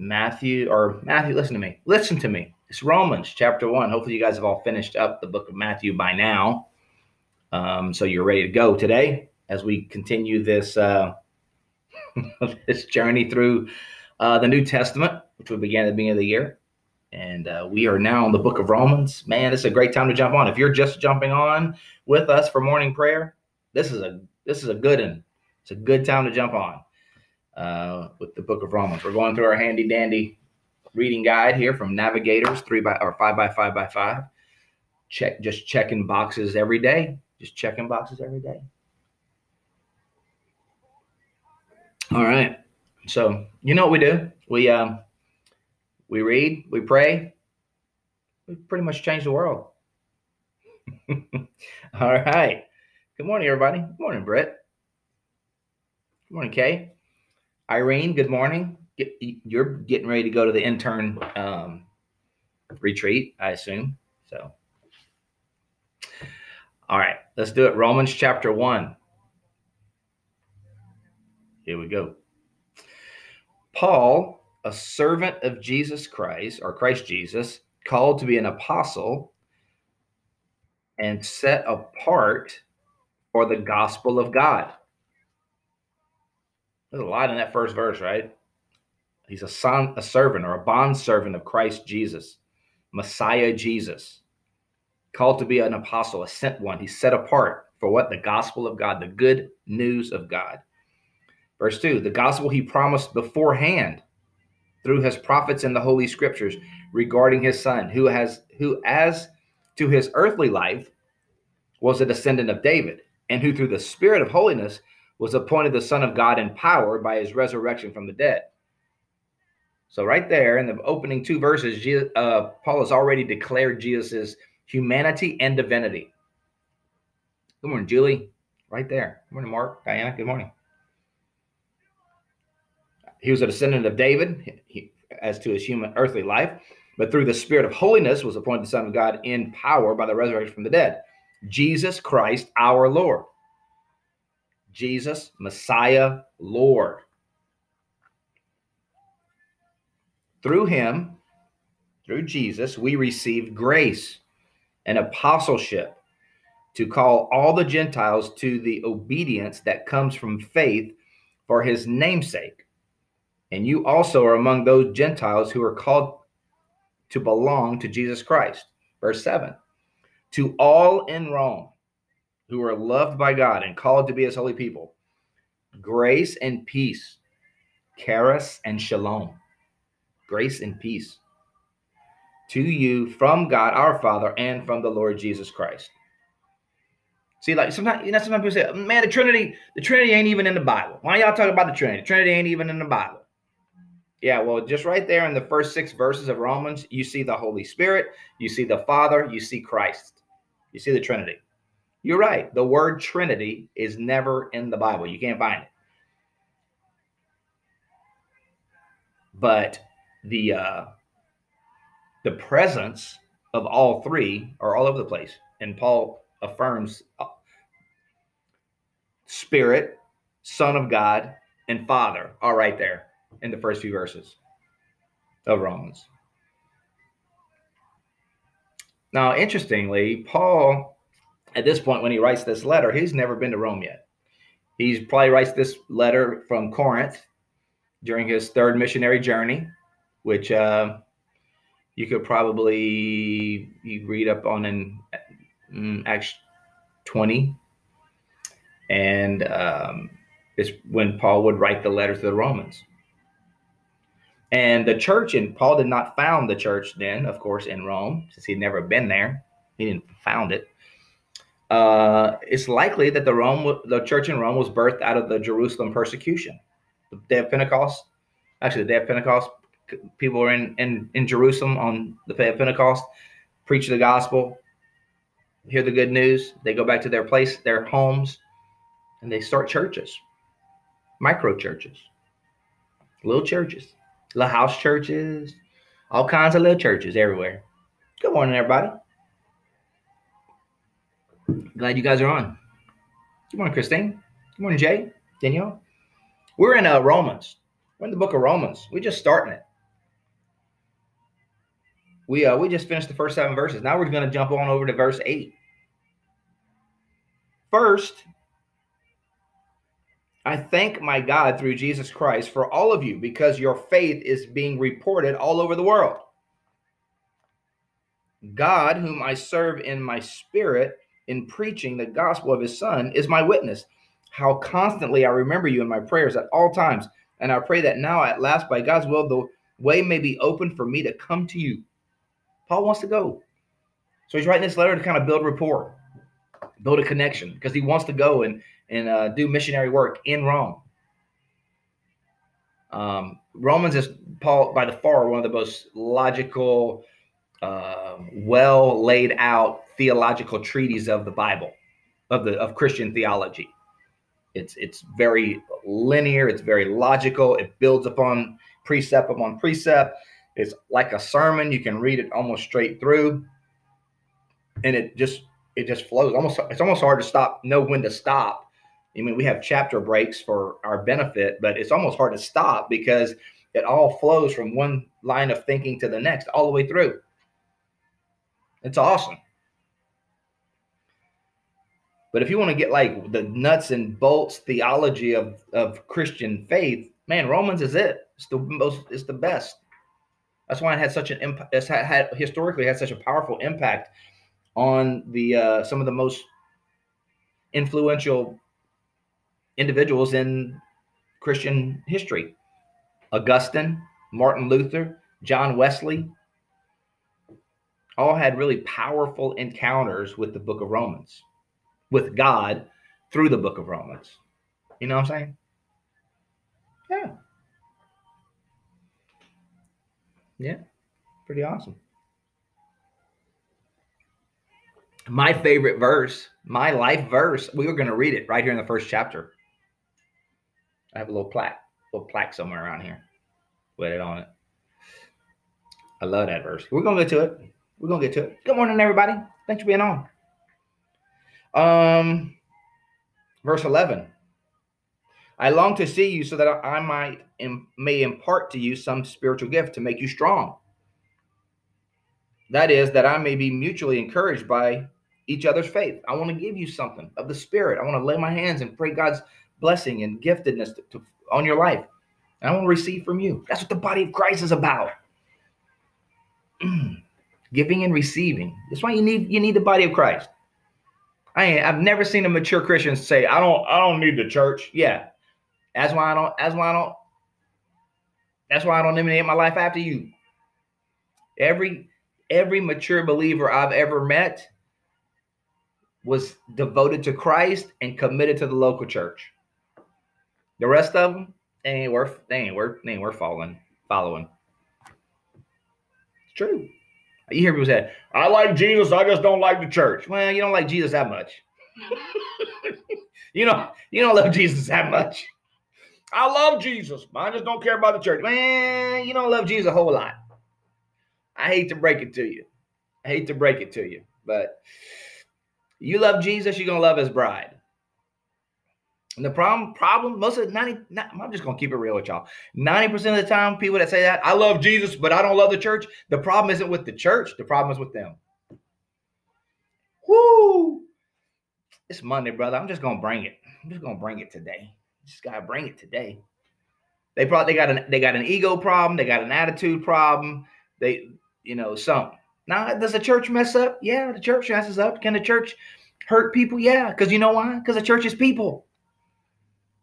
Matthew, or Matthew, listen to me. Listen to me. It's Romans chapter one. Hopefully, you guys have all finished up the book of Matthew by now. Um, so you're ready to go today as we continue this uh, this journey through uh, the New Testament, which we began at the beginning of the year. And uh, we are now in the book of Romans. Man, it's a great time to jump on. If you're just jumping on with us for morning prayer, this is a this is a good one. It's a good time to jump on uh, with the book of Romans. We're going through our handy dandy reading guide here from Navigators, three by or five by five by five. Check just checking boxes every day. Just checking boxes every day. All right. So you know what we do? We um we read, we pray, we pretty much change the world. All right. Good morning, everybody. Good morning, Britt. Good morning, Kay. Irene, good morning. You're getting ready to go to the intern um, retreat, I assume. So, all right, let's do it. Romans chapter 1. Here we go. Paul, a servant of Jesus Christ, or Christ Jesus, called to be an apostle and set apart for the gospel of God there's a lot in that first verse, right? He's a son, a servant, or a bond servant of Christ Jesus, Messiah Jesus, called to be an apostle, a sent one. He's set apart for what? The gospel of God, the good news of God. Verse 2 the gospel he promised beforehand through his prophets in the holy scriptures regarding his son, who has who as to his earthly life was a descendant of David, and who through the spirit of holiness was appointed the Son of God in power by his resurrection from the dead. So, right there in the opening two verses, Jesus, uh, Paul has already declared Jesus' humanity and divinity. Good morning, Julie. Right there. Good morning, Mark. Diana, good morning. He was a descendant of David he, as to his human earthly life, but through the Spirit of holiness was appointed the Son of God in power by the resurrection from the dead. Jesus Christ, our Lord. Jesus, Messiah, Lord. Through him, through Jesus, we receive grace and apostleship to call all the Gentiles to the obedience that comes from faith for his namesake. And you also are among those Gentiles who are called to belong to Jesus Christ. Verse 7 To all in Rome who are loved by God and called to be his holy people. Grace and peace, charis and shalom. Grace and peace to you from God our Father and from the Lord Jesus Christ. See, like sometimes you know, sometimes people say, "Man, the Trinity, the Trinity ain't even in the Bible." Why y'all talking about the Trinity? The Trinity ain't even in the Bible. Yeah, well, just right there in the first six verses of Romans, you see the Holy Spirit, you see the Father, you see Christ, you see the Trinity. You're right. The word Trinity is never in the Bible. You can't find it. But the uh, the presence of all three are all over the place, and Paul affirms uh, Spirit, Son of God, and Father are right there in the first few verses of Romans. Now, interestingly, Paul at this point, when he writes this letter, he's never been to Rome yet. He probably writes this letter from Corinth during his third missionary journey, which uh, you could probably you read up on in um, Acts 20. And um, it's when Paul would write the letter to the Romans. And the church, and Paul did not found the church then, of course, in Rome, since he'd never been there. He didn't found it uh, it's likely that the Rome, the church in Rome, was birthed out of the Jerusalem persecution, the day of Pentecost. Actually, the day of Pentecost, people are in, in, in Jerusalem on the day of Pentecost, preach the gospel, hear the good news. They go back to their place, their homes, and they start churches, micro churches, little churches, little house churches, all kinds of little churches everywhere. Good morning, everybody. Glad you guys are on. Good morning, Christine. Good morning, Jay, Danielle. We're in uh, Romans. We're in the book of Romans. We're just starting it. We uh, we just finished the first seven verses. Now we're going to jump on over to verse eight. First, I thank my God through Jesus Christ for all of you because your faith is being reported all over the world. God, whom I serve in my spirit in preaching the gospel of his Son, is my witness. How constantly I remember you in my prayers at all times. And I pray that now, at last, by God's will, the way may be open for me to come to you. Paul wants to go. So he's writing this letter to kind of build rapport, build a connection, because he wants to go and, and uh, do missionary work in Rome. Um, Romans is Paul by the far one of the most logical, uh, well laid out theological treatises of the Bible, of the of Christian theology. It's it's very linear. It's very logical. It builds upon precept upon precept. It's like a sermon. You can read it almost straight through, and it just it just flows. Almost it's almost hard to stop. Know when to stop. I mean, we have chapter breaks for our benefit, but it's almost hard to stop because it all flows from one line of thinking to the next, all the way through. It's awesome. But if you want to get like the nuts and bolts theology of, of Christian faith, man, Romans is it. It's the most, it's the best. That's why it had such an impact. It's had, historically had such a powerful impact on the uh, some of the most influential individuals in Christian history. Augustine, Martin Luther, John Wesley, all had really powerful encounters with the book of Romans with God through the book of Romans. You know what I'm saying? Yeah. Yeah. Pretty awesome. My favorite verse, my life verse, we were going to read it right here in the first chapter. I have a little plaque, little plaque somewhere around here with it on it. I love that verse. We're going to get to it. We're to get to it. Good morning, everybody. Thanks for being on. Um, verse 11. I long to see you so that I might Im- may impart to you some spiritual gift to make you strong. That is, that I may be mutually encouraged by each other's faith. I want to give you something of the Spirit. I want to lay my hands and pray God's blessing and giftedness to, to, on your life. And I want to receive from you. That's what the body of Christ is about. Giving and receiving. That's why you need you need the body of Christ. I ain't, I've never seen a mature Christian say, I don't, I don't need the church. Yeah. That's why I don't, that's why I don't, that's why I don't eliminate my life after you. Every, every mature believer I've ever met was devoted to Christ and committed to the local church. The rest of them, they ain't worth, they ain't worth, they ain't worth following, following. It's true. You hear people say, I like Jesus, I just don't like the church. Well, you don't like Jesus that much. you know, you don't love Jesus that much. I love Jesus, but I just don't care about the church. Man, you don't love Jesus a whole lot. I hate to break it to you. I hate to break it to you, but you love Jesus, you're gonna love his bride. And the problem, problem, most of the 90, I'm just gonna keep it real with y'all. 90% of the time, people that say that, I love Jesus, but I don't love the church. The problem isn't with the church, the problem is with them. Woo! It's Monday, brother. I'm just gonna bring it. I'm just gonna bring it today. Just gotta bring it today. They probably they got an they got an ego problem, they got an attitude problem, they you know, some. Now, does the church mess up? Yeah, the church messes up. Can the church hurt people? Yeah, because you know why? Because the church is people.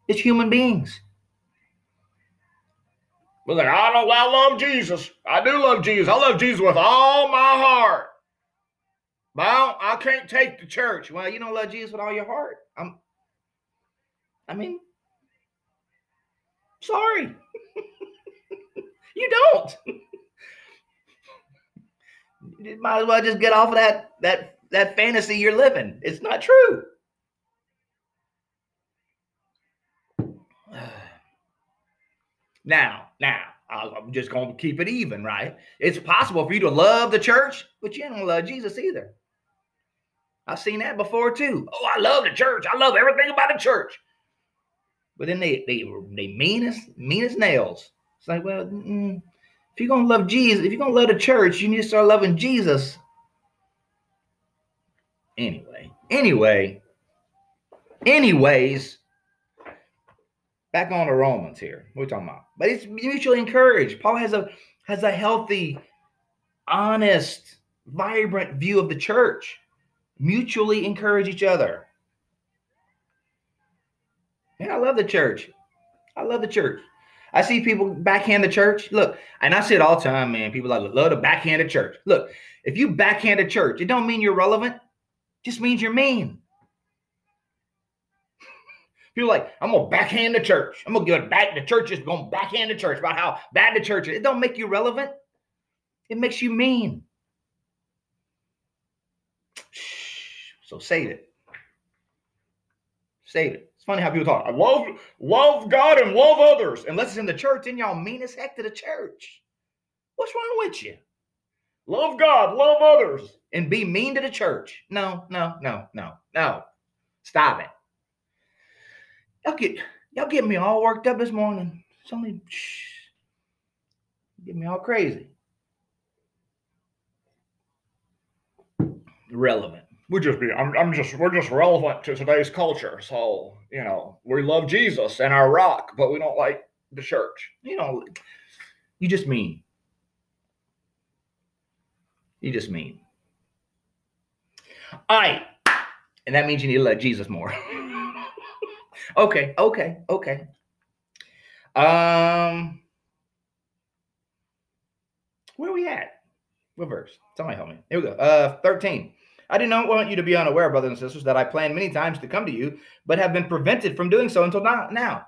It's human beings. But like, I don't I love Jesus. I do love Jesus. I love Jesus with all my heart. But I, I can't take the church. Well, you don't love Jesus with all your heart. I'm I mean, sorry. you don't. you might as well just get off of that that that fantasy you're living. It's not true. Now, now, I'm just going to keep it even, right? It's possible for you to love the church, but you don't love Jesus either. I've seen that before too. Oh, I love the church. I love everything about the church. But then they they they mean as mean as nails. It's like, well, mm, if you're gonna love Jesus, if you're gonna love the church, you need to start loving Jesus. Anyway, anyway, anyways, back on the Romans here. We're talking about, but it's mutually encouraged. Paul has a has a healthy, honest, vibrant view of the church. Mutually encourage each other. Man, I love the church. I love the church. I see people backhand the church. Look, and I see it all the time, man. People like love to backhand the church. Look, if you backhand a church, it don't mean you're relevant. It just means you're mean. People like, I'm gonna backhand the church. I'm gonna give it back. The church is gonna backhand the church about how bad the church is. It don't make you relevant. It makes you mean. So save it. Save it. It's funny how people talk. I love love God and love others. Unless it's in the church, then y'all mean as heck to the church. What's wrong with you? Love God, love others, and be mean to the church. No, no, no, no, no. Stop it. Y'all get y'all get me all worked up this morning. It's only shh, get me all crazy. Relevant. We just be I'm, I'm just we're just relevant to today's culture. So, you know, we love Jesus and our rock, but we don't like the church. You know, you just mean. You just mean. All right. And that means you need to love Jesus more. okay, okay, okay. Um where we at? What verse? Somebody help me. Here we go. Uh 13. I do not want you to be unaware, brothers and sisters, that I planned many times to come to you, but have been prevented from doing so until now.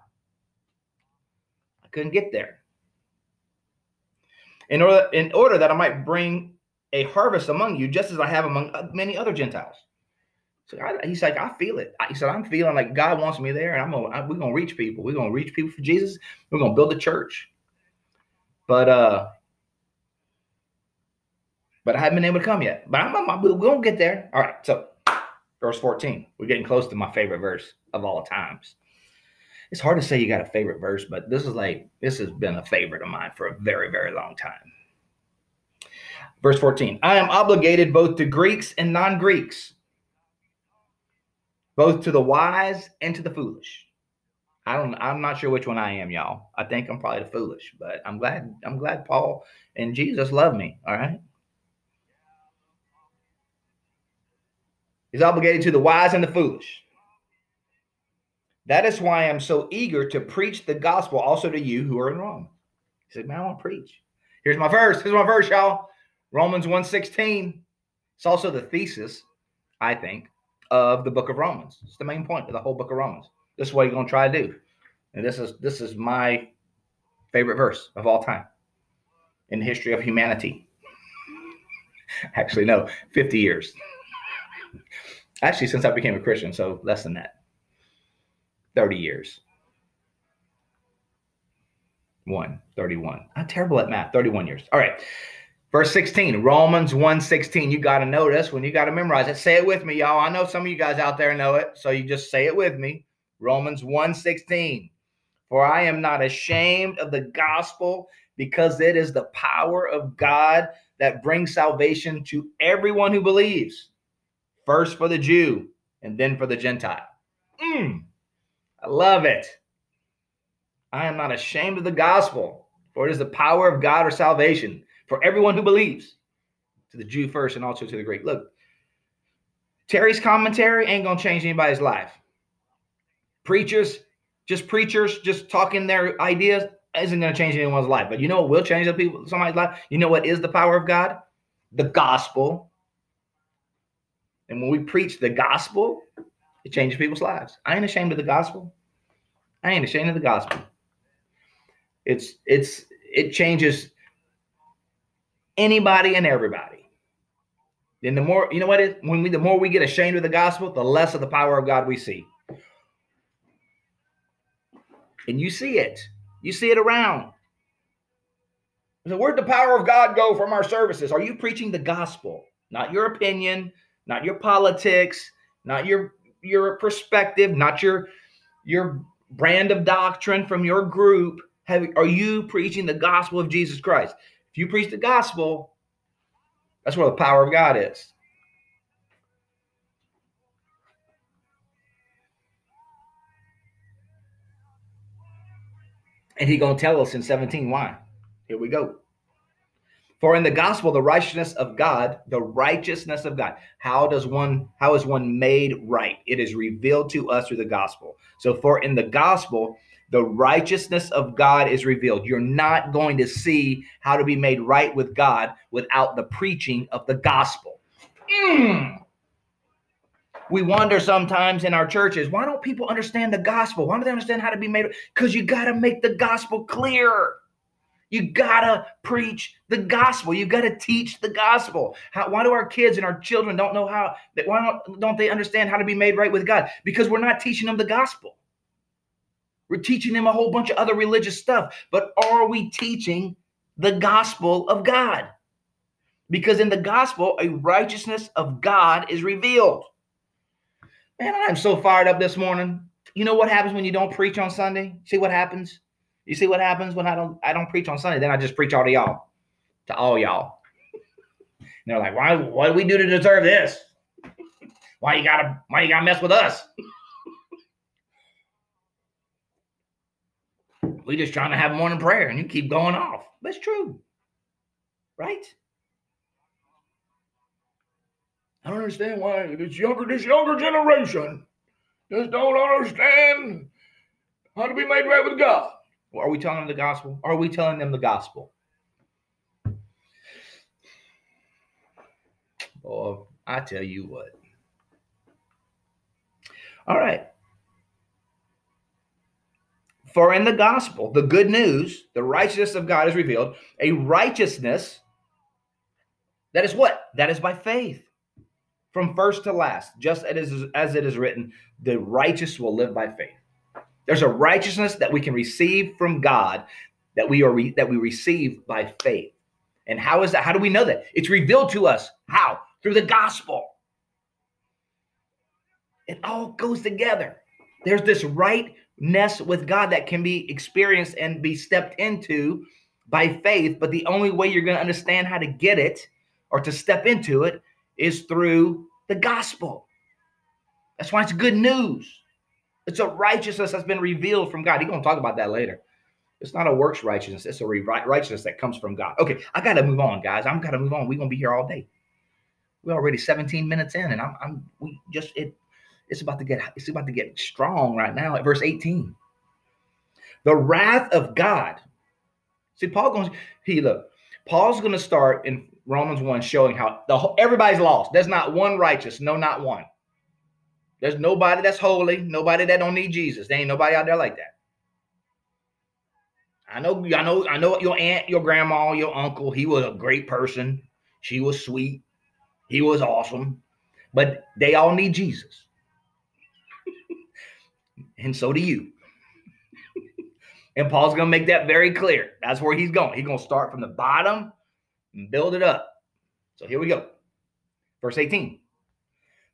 I couldn't get there. In order, in order that I might bring a harvest among you, just as I have among many other Gentiles. So I, he's like, I feel it. He said, I'm feeling like God wants me there, and I'm gonna, I, we're gonna reach people. We're gonna reach people for Jesus. We're gonna build a church. But uh, but I haven't been able to come yet. But I'm, I'm, we're gonna get there. All right. So, verse 14. We're getting close to my favorite verse of all times. It's hard to say you got a favorite verse, but this is like this has been a favorite of mine for a very, very long time. Verse 14. I am obligated both to Greeks and non-Greeks, both to the wise and to the foolish. I don't I'm not sure which one I am, y'all. I think I'm probably the foolish, but I'm glad I'm glad Paul and Jesus love me. All right. He's obligated to the wise and the foolish. That is why I'm so eager to preach the gospel also to you who are in Rome. He said, Man, I want to preach. Here's my verse. Here's my verse, y'all. Romans 1:16. It's also the thesis, I think, of the book of Romans. It's the main point of the whole book of Romans. This is what you're gonna try to do. And this is this is my favorite verse of all time in the history of humanity. Actually, no, 50 years. Actually, since I became a Christian, so less than that. 30 years. One, 31. I'm terrible at math. 31 years. All right. Verse 16, Romans 1 16. You got to know this when you got to memorize it. Say it with me, y'all. I know some of you guys out there know it, so you just say it with me. Romans 1 16. For I am not ashamed of the gospel because it is the power of God that brings salvation to everyone who believes first for the Jew and then for the Gentile. Mm, I love it. I am not ashamed of the gospel, for it is the power of God or salvation for everyone who believes, to the Jew first and also to the Greek. Look, Terry's commentary ain't to change anybody's life. Preachers, just preachers, just talking their ideas isn't to change anyone's life. But you know what will change the people, somebody's life? You know what is the power of God? The gospel and when we preach the gospel, it changes people's lives. I ain't ashamed of the gospel. I ain't ashamed of the gospel. It's it's it changes anybody and everybody. Then the more, you know what it when we the more we get ashamed of the gospel, the less of the power of God we see. And you see it. You see it around. So where'd the power of God go from our services? Are you preaching the gospel? Not your opinion, not your politics, not your your perspective, not your your brand of doctrine from your group. Have, are you preaching the gospel of Jesus Christ? If you preach the gospel, that's where the power of God is. And he going to tell us in 17 why. Here we go. For in the gospel, the righteousness of God, the righteousness of God. How does one, how is one made right? It is revealed to us through the gospel. So for in the gospel, the righteousness of God is revealed. You're not going to see how to be made right with God without the preaching of the gospel. Mm. We wonder sometimes in our churches, why don't people understand the gospel? Why don't they understand how to be made? Because you got to make the gospel clear. You gotta preach the gospel. You gotta teach the gospel. How, why do our kids and our children don't know how? Why don't, don't they understand how to be made right with God? Because we're not teaching them the gospel. We're teaching them a whole bunch of other religious stuff. But are we teaching the gospel of God? Because in the gospel, a righteousness of God is revealed. Man, I'm so fired up this morning. You know what happens when you don't preach on Sunday? See what happens? You see what happens when I don't I don't preach on Sunday? Then I just preach all to y'all, to all y'all. And they're like, why? What do we do to deserve this? Why you gotta Why you gotta mess with us? We just trying to have morning prayer, and you keep going off. That's true, right? I don't understand why this younger this younger generation just don't understand how to be made right with God. Are we telling them the gospel? Are we telling them the gospel? Oh, I tell you what. All right. For in the gospel, the good news, the righteousness of God is revealed, a righteousness that is what? That is by faith. From first to last, just as, it is written, the righteous will live by faith. There's a righteousness that we can receive from God that we are re- that we receive by faith. And how is that? How do we know that? It's revealed to us. How? Through the gospel. It all goes together. There's this right ness with God that can be experienced and be stepped into by faith. But the only way you're going to understand how to get it or to step into it is through the gospel. That's why it's good news. It's a righteousness that's been revealed from God. He's going to talk about that later. It's not a works righteousness. It's a righteousness that comes from God. Okay, I got to move on, guys. I'm got to move on. We're going to be here all day. We're already 17 minutes in, and I'm, I'm we just it it's about to get it's about to get strong right now at verse 18. The wrath of God. See, Paul goes, he look, Paul's going to start in Romans 1 showing how the everybody's lost. There's not one righteous, no, not one. There's nobody that's holy, nobody that don't need Jesus. There ain't nobody out there like that. I know, I know, I know your aunt, your grandma, your uncle, he was a great person. She was sweet. He was awesome. But they all need Jesus and so do you. and Paul's going to make that very clear. That's where he's going. He's going to start from the bottom and build it up. So here we go. Verse 18.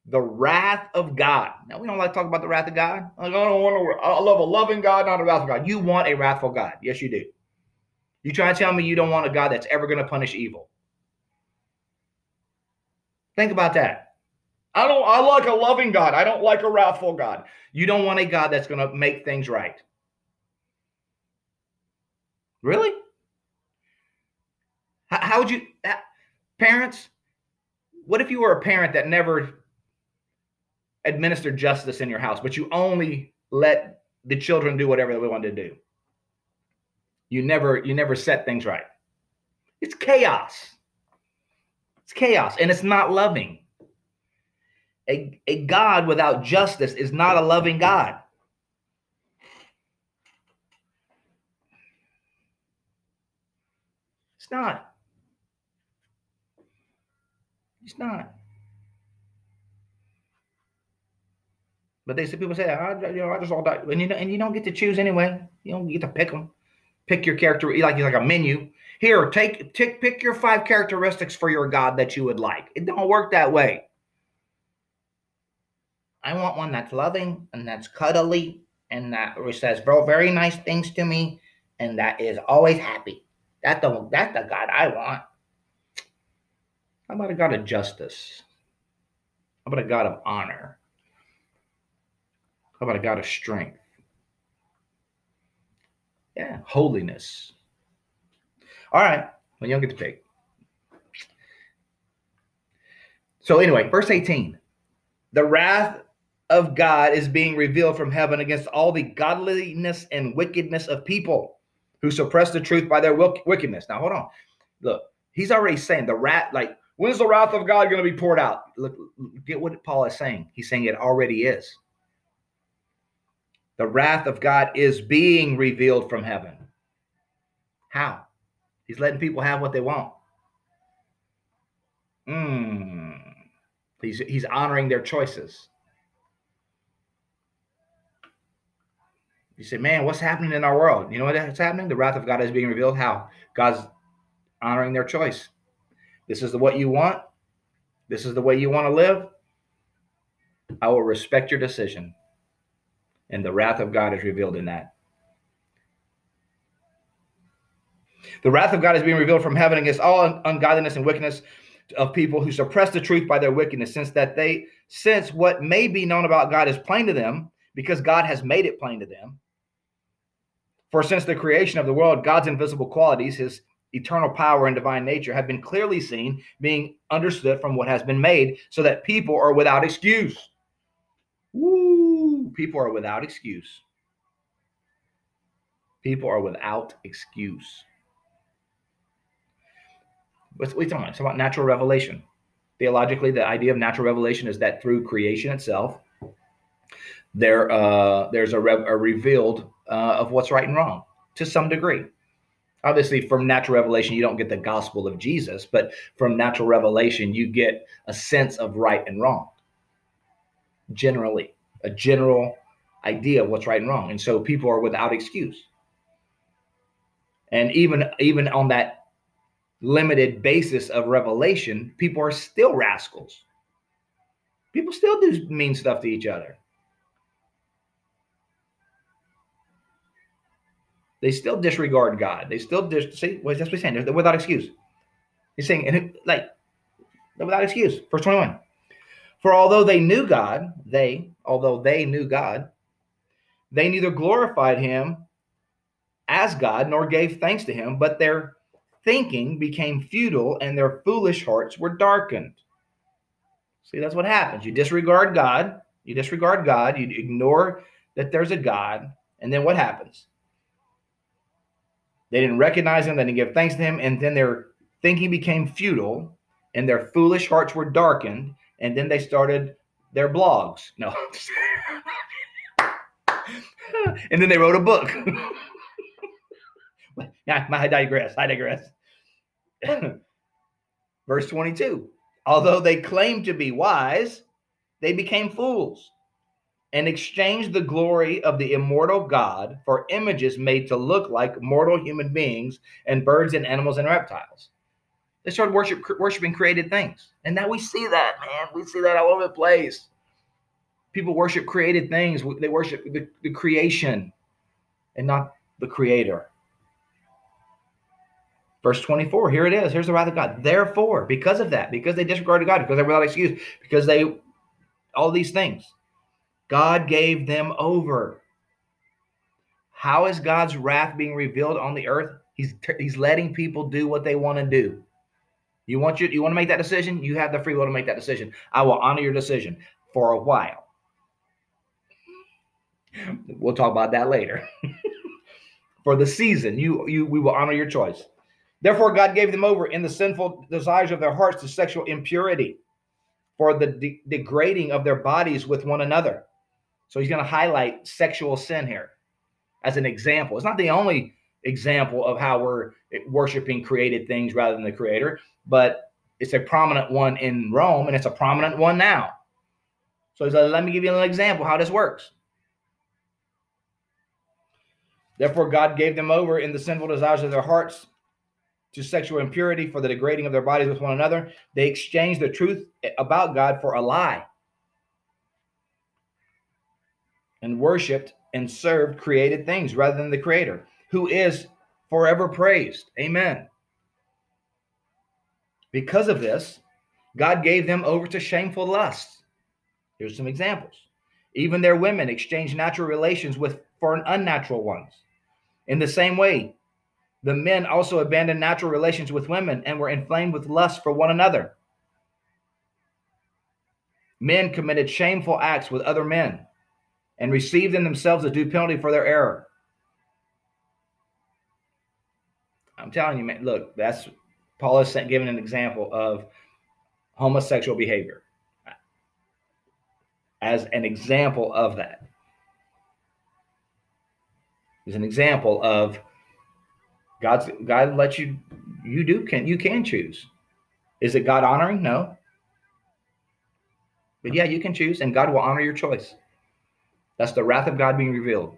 The wrath of God. Now, we don't like to talk about the wrath of God. Like, I don't want to, I love a loving God, not a wrathful God. You want a wrathful God. Yes, you do. You try to tell me you don't want a God that's ever going to punish evil. Think about that. I don't I like a loving God. I don't like a wrathful God. You don't want a God that's going to make things right. Really? How, how would you how, parents, what if you were a parent that never administered justice in your house, but you only let the children do whatever they wanted to do? You never you never set things right. It's chaos. It's chaos and it's not loving. A, a God without justice is not a loving God. It's not. It's not. But they say people say, I, you know, I just all die, and you know, and you don't get to choose anyway. You don't get to pick them. Pick your character like like a menu. Here, take take pick your five characteristics for your God that you would like. It don't work that way. I want one that's loving and that's cuddly and that says very nice things to me and that is always happy. That's the that's the God I want. How about a God of justice? How about a God of honor? How about a God of strength? Yeah, holiness. All right, well, you don't get to pick. So, anyway, verse 18 the wrath of God is being revealed from heaven against all the godliness and wickedness of people who suppress the truth by their wickedness. Now, hold on. Look, he's already saying the wrath, like, when's the wrath of God going to be poured out? Look, get what Paul is saying. He's saying it already is. The wrath of God is being revealed from heaven. How? He's letting people have what they want. Mm. He's, he's honoring their choices. You say, man, what's happening in our world? You know what's happening? The wrath of God is being revealed. How? God's honoring their choice. This is the what you want. This is the way you want to live. I will respect your decision. And the wrath of God is revealed in that. The wrath of God is being revealed from heaven against all ungodliness and wickedness of people who suppress the truth by their wickedness, since that they since what may be known about God is plain to them, because God has made it plain to them. For since the creation of the world, God's invisible qualities, his eternal power and divine nature, have been clearly seen, being understood from what has been made, so that people are without excuse. Woo! People are without excuse. People are without excuse. What's you talking about? It's about natural revelation. Theologically, the idea of natural revelation is that through creation itself, there uh, there's a, re- a revealed uh, of what's right and wrong to some degree. Obviously, from natural revelation, you don't get the gospel of Jesus, but from natural revelation, you get a sense of right and wrong. Generally, a general idea of what's right and wrong, and so people are without excuse. And even even on that limited basis of revelation, people are still rascals. People still do mean stuff to each other. They still disregard God. They still dis- see what that's what he's saying. They're without excuse. He's saying, and like, without excuse. Verse 21. For although they knew God, they, although they knew God, they neither glorified him as God nor gave thanks to him, but their thinking became futile and their foolish hearts were darkened. See, that's what happens. You disregard God, you disregard God, you ignore that there's a God, and then what happens? They didn't recognize him, they didn't give thanks to him, and then their thinking became futile, and their foolish hearts were darkened, and then they started their blogs. No. and then they wrote a book. yeah, I digress. I digress. Verse 22 Although they claimed to be wise, they became fools and exchanged the glory of the immortal God for images made to look like mortal human beings and birds and animals and reptiles. They started worship, worshiping created things. And now we see that, man. We see that all over the place. People worship created things, they worship the, the creation and not the creator. Verse 24, here it is. Here's the wrath of God. Therefore, because of that, because they disregarded God, because they were without excuse, because they, all these things, God gave them over. How is God's wrath being revealed on the earth? He's he's letting people do what they want to do. You want you you want to make that decision? You have the free will to make that decision. I will honor your decision for a while. We'll talk about that later. for the season, you you we will honor your choice. Therefore, God gave them over in the sinful desires of their hearts to sexual impurity, for the de- degrading of their bodies with one another so he's going to highlight sexual sin here as an example. It's not the only example of how we're worshiping created things rather than the creator, but it's a prominent one in Rome and it's a prominent one now. So he said, let me give you an example how this works. Therefore, God gave them over in the sinful desires of their hearts to sexual impurity for the degrading of their bodies with one another. They exchanged the truth about God for a lie and worshiped and served created things rather than the Creator, who is forever praised. Amen. Because of this, God gave them over to shameful lusts. Here's some examples. Even their women exchanged natural relations with for unnatural ones. In the same way, the men also abandoned natural relations with women and were inflamed with lust for one another. Men committed shameful acts with other men and received in themselves a due penalty for their error. I'm telling you, man, look, that's Paul is giving an example of homosexual behavior as an example of that. Is an example of God's God lets you you do can you can choose. Is it God honoring? No. But yeah, you can choose, and God will honor your choice. That's the wrath of God being revealed.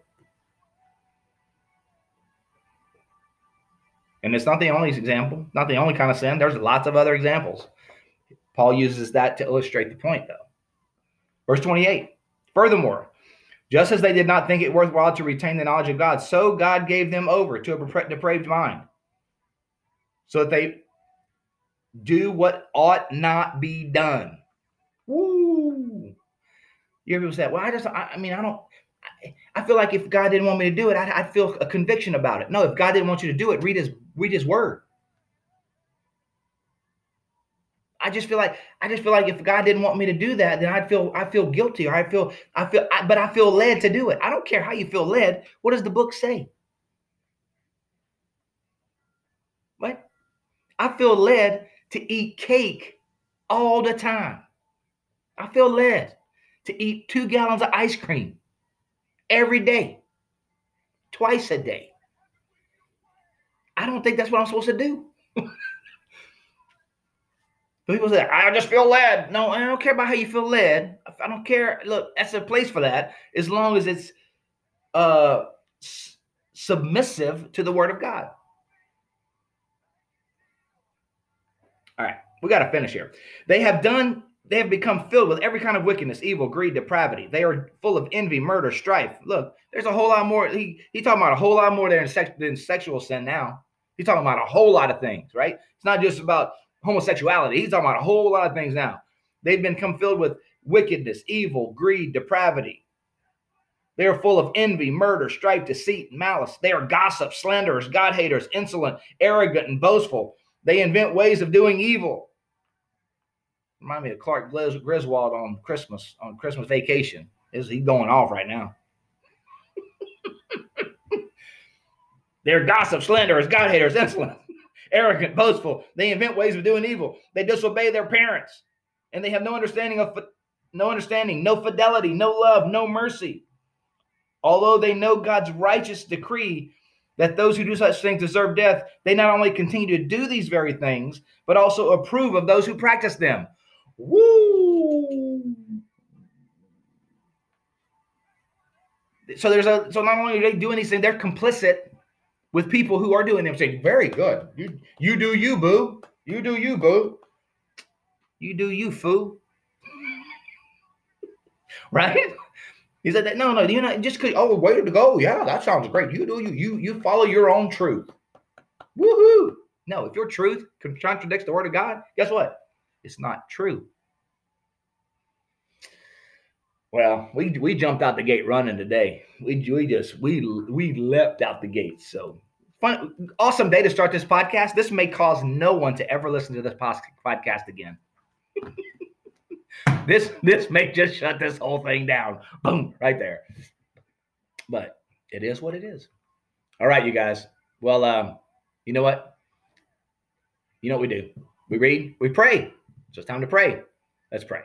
And it's not the only example, not the only kind of sin. There's lots of other examples. Paul uses that to illustrate the point, though. Verse 28 Furthermore, just as they did not think it worthwhile to retain the knowledge of God, so God gave them over to a depraved mind, so that they do what ought not be done. You hear people say, "Well, I just, I, I mean, I don't." I, feel like if God didn't want me to do it, I'd, I'd feel a conviction about it. No, if God didn't want you to do it, read His read His Word. I just feel like I just feel like if God didn't want me to do that, then I'd feel I feel guilty or I feel I feel I, but I feel led to do it. I don't care how you feel led. What does the book say? What? I feel led to eat cake all the time. I feel led to eat 2 gallons of ice cream every day. Twice a day. I don't think that's what I'm supposed to do. People say, I just feel led. No, I don't care about how you feel led. I don't care. Look, that's a place for that as long as it's uh, s- submissive to the word of God. All right, we got to finish here. They have done, they have become filled with every kind of wickedness, evil, greed, depravity. They are full of envy, murder, strife. Look, there's a whole lot more. He he talking about a whole lot more there in sex, than sexual sin now. He's talking about a whole lot of things, right? It's not just about homosexuality. He's talking about a whole lot of things now. They've become filled with wickedness, evil, greed, depravity. They are full of envy, murder, strife, deceit, malice. They are gossips, slanderers, God haters, insolent, arrogant, and boastful. They invent ways of doing evil. Remind me of Clark Griswold on Christmas, on Christmas vacation. Is he going off right now? They're gossip, slanderers, God haters, insolent, arrogant, boastful. They invent ways of doing evil. They disobey their parents, and they have no understanding of no understanding, no fidelity, no love, no mercy. Although they know God's righteous decree that those who do such things deserve death, they not only continue to do these very things, but also approve of those who practice them. Woo! So there's a so not only are they doing these things, they're complicit with people who are doing them saying, very good. You you do you, boo. You do you, boo. You do you, foo. right? He said that no, no, you know, just cause oh, way to go. Yeah, that sounds great. You do you, you you follow your own truth. Woohoo! No, if your truth contradicts the word of God, guess what? It's not true. Well, we we jumped out the gate running today. We we just we we leapt out the gate. So fun, awesome day to start this podcast. This may cause no one to ever listen to this podcast again. this this may just shut this whole thing down. Boom, right there. But it is what it is. All right, you guys. Well, um, you know what? You know what we do? We read, we pray. So it's time to pray. Let's pray.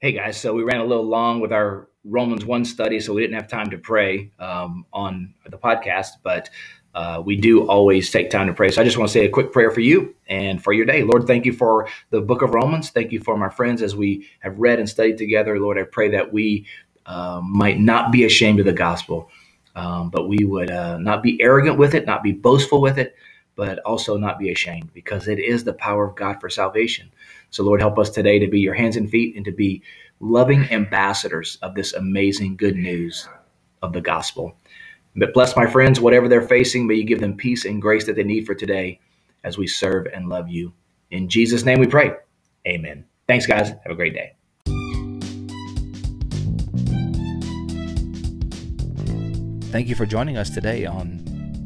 Hey guys, so we ran a little long with our Romans 1 study, so we didn't have time to pray um, on the podcast, but uh, we do always take time to pray. So I just want to say a quick prayer for you and for your day. Lord, thank you for the book of Romans. Thank you for my friends as we have read and studied together. Lord, I pray that we uh, might not be ashamed of the gospel, um, but we would uh, not be arrogant with it, not be boastful with it, but also not be ashamed because it is the power of God for salvation. So, Lord, help us today to be your hands and feet and to be loving ambassadors of this amazing good news of the gospel. But bless my friends, whatever they're facing, may you give them peace and grace that they need for today as we serve and love you. In Jesus' name we pray. Amen. Thanks, guys. Have a great day. Thank you for joining us today on